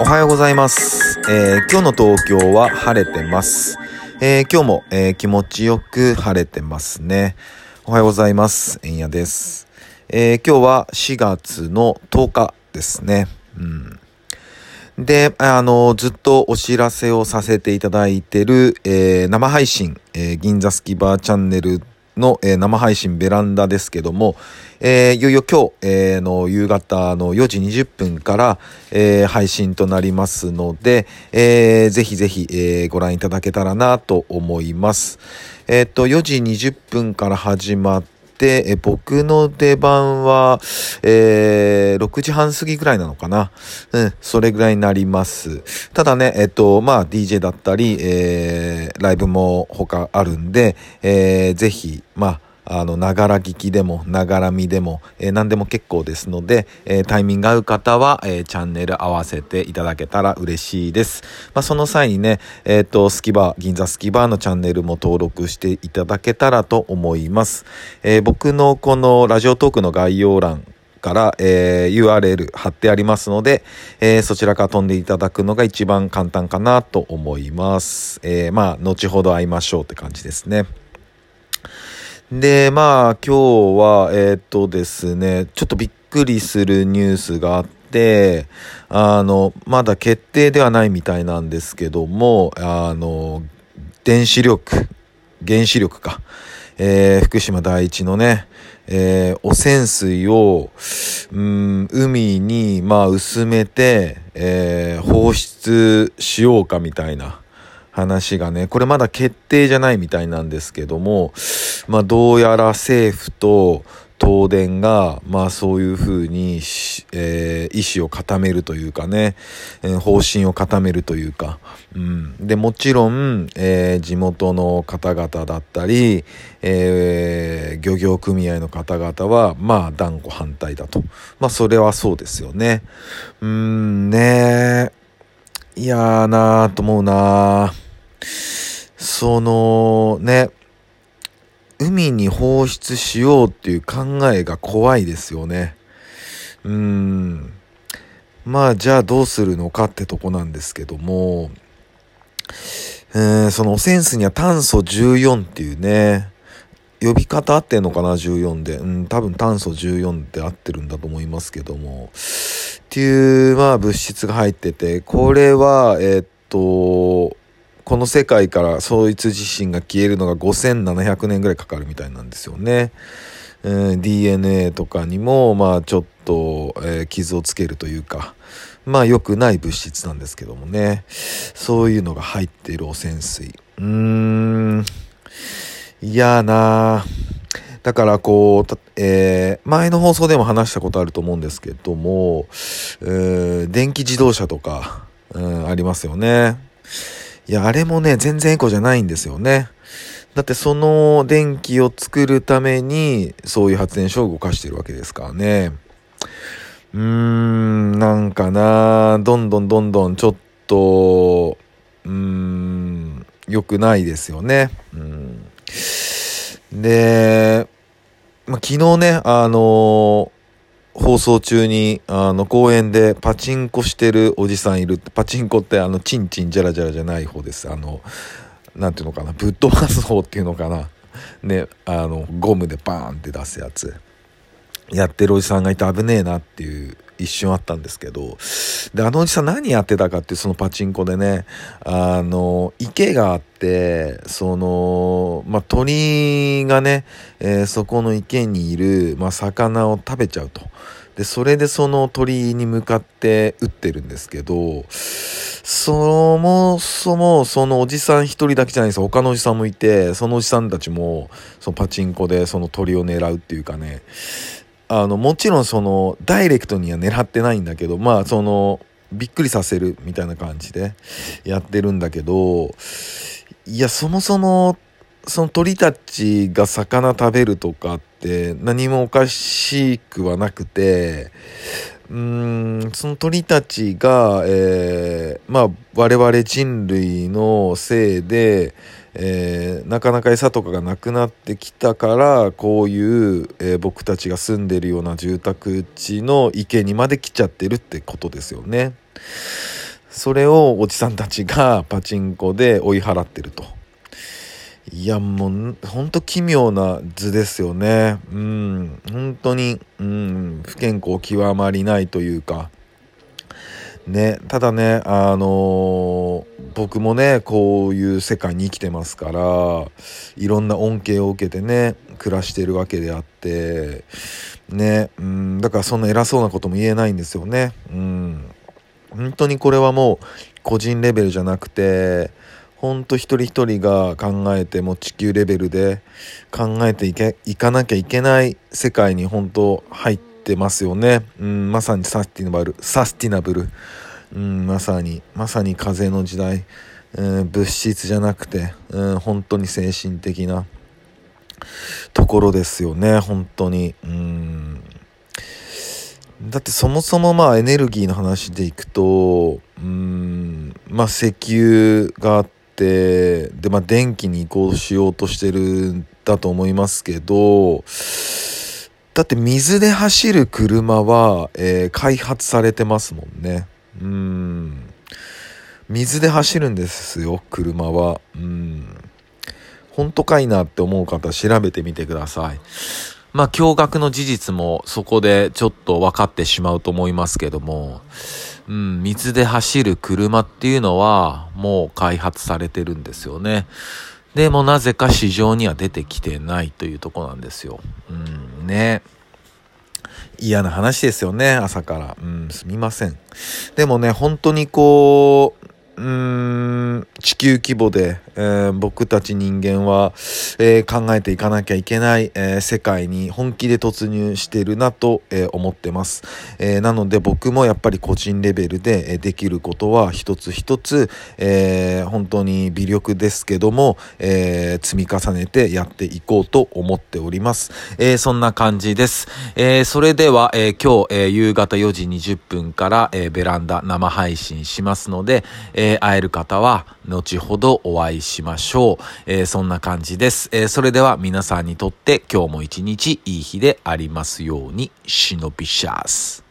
おはようございます。えー今日の東京は晴れてます。えー今日も、えー気持ちよく晴れてますね。おはようございます。えんやです。えー今日は4月の10日ですね。うん。で、あの、ずっとお知らせをさせていただいてる、えー生配信、えー銀座スキバーチャンネルの、えー生配信ベランダですけども、えーいよいよ今日、えーの夕方の4時20分から、えー配信となりますので、えーぜひぜひ、えーご覧いただけたらなと思います。えっ、と、4時20分から始まって、え僕の出番は、えー6時半過ぎぐらいなのかな。うん、それぐらいになります。ただね、えっと、まあ、DJ だったり、えーライブも他あるんで、えーぜひ、まあ、あの、ながら聞きでも、ながら見でも、えー何でも結構ですので、えータイミング合う方は、えーチャンネル合わせていただけたら嬉しいです。まあ、その際にね、えっ、と、スキバー、銀座スキバーのチャンネルも登録していただけたらと思います。え僕のこのラジオトークの概要欄から、えー URL 貼ってありますので、えーそちらから飛んでいただくのが一番簡単かなと思います。えーまあ、後ほど会いましょうって感じですね。で、まあ、今日は、えーっとですね、ちょっとびっくりするニュースがあって、あの、まだ決定ではないみたいなんですけども、あの、電子力、原子力か、えー福島第一のね、えー汚染水を、うん、海に、まあ、薄めて、えー放出しようかみたいな話がね、これまだ決定じゃないみたいなんですけども、まあ、どうやら政府と東電が、まあ、そういうふうに、えー意思を固めるというかね、えー方針を固めるというか、うん。で、もちろん、えー地元の方々だったり、えー漁業組合の方々は、まあ、断固反対だと。まあ、それはそうですよね。うん、ねいやーなーと思うなーその、ね、海に放出しようっていう考えが怖いですよね。うん。まあ、じゃあどうするのかってとこなんですけども、えーその汚染水には炭素14っていうね、呼び方合ってんのかな ?14 で。うん、多分炭素14って合ってるんだと思いますけども。っていう、まあ物質が入ってて、これは、えーっと、この世界からそいつ自身が消えるのが5700年ぐらいかかるみたいなんですよね。DNA とかにも、まあちょっと、えー傷をつけるというか、まあ良くない物質なんですけどもね。そういうのが入っている汚染水。うーん。嫌なだからこう、えー前の放送でも話したことあると思うんですけども、えー電気自動車とか、うん、ありますよね。いや、あれもね、全然エコじゃないんですよね。だってその電気を作るために、そういう発電所を動かしてるわけですからね。うーん、なんかな、どんどんどんどんちょっと、うーん、良くないですよね。うん、で、まあ、昨日ね、あの放送中に、あの、公園でパチンコしてるおじさんいる。パチンコってあの、チンチンジャラジャラじゃない方です。あの、なんていうのかな、ぶっ飛ばす方っていうのかな。ね、あの、ゴムでバーンって出すやつ。やってるおじさんがいて危ねえなっていう一瞬あったんですけど、で、あのおじさん何やってたかっていうそのパチンコでね、あの、池があって、その、まあ、鳥がね、えーそこの池にいる、まあ、魚を食べちゃうと。で、それでその鳥に向かって撃ってるんですけど、そもそもそのおじさん一人だけじゃないですよ。他のおじさんもいて、そのおじさんたちも、そのパチンコでその鳥を狙うっていうかね、あの、もちろんその、ダイレクトには狙ってないんだけど、まあ、その、びっくりさせるみたいな感じでやってるんだけど、いや、そもそも、その鳥たちが魚食べるとかって何もおかしくはなくて、うーん、その鳥たちが、えーまあ、我々人類のせいで、えー、なかなか餌とかがなくなってきたからこういう、えー、僕たちが住んでるような住宅地の池にまで来ちゃってるってことですよね。それをおじさんたちがパチンコで追い払ってると。いやもうほんと奇妙な図ですよね。うん本当にうん不健康極まりないというか。ね、ただね、あのー、僕もねこういう世界に生きてますからいろんな恩恵を受けてね暮らしてるわけであってねうんだからそんな偉そうなことも言えないんですよね。うん本当にこれはもう個人レベルじゃなくて本当一人一人が考えても地球レベルで考えていけいかなきゃいけない世界に本当入ってますよね、うん、まさにサスティナブルサスティナブル、うん、まさにまさに風の時代、うん、物質じゃなくて、うん、本当に精神的なところですよね本当に、うん、だってそもそもまあエネルギーの話でいくとうんまあ石油があってで、まあ、電気に移行しようとしてるんだと思いますけどだって水で走る車は、えー、開発されてますもんね。うん。水で走るんですよ車は。うん。本当かいなって思う方調べてみてください。まあ驚愕の事実もそこでちょっと分かってしまうと思いますけども。うん、水で走る車っていうのはもう開発されてるんですよね。でもなぜか市場には出てきてないというとこなんですよ。うん、ね。嫌な話ですよね、朝から。うん、すみません。でもね、本当にこう、地球規模で、えー、僕たち人間は、えー、考えていかなきゃいけない、えー、世界に本気で突入してるなと、え思ってます、えなので僕もやっぱり個人レベルで、えできることは一つ一つ、え本当に微力ですけども、え積み重ねてやっていこうと思っております。えそんな感じです。えそれでは、え今日、え夕方4時20分から、えベランダ生配信しますので、え会える方は後ほどお会いしましょう。えー、そんな感じです。えー、それでは皆さんにとって今日も一日いい日でありますように、シノビシャス。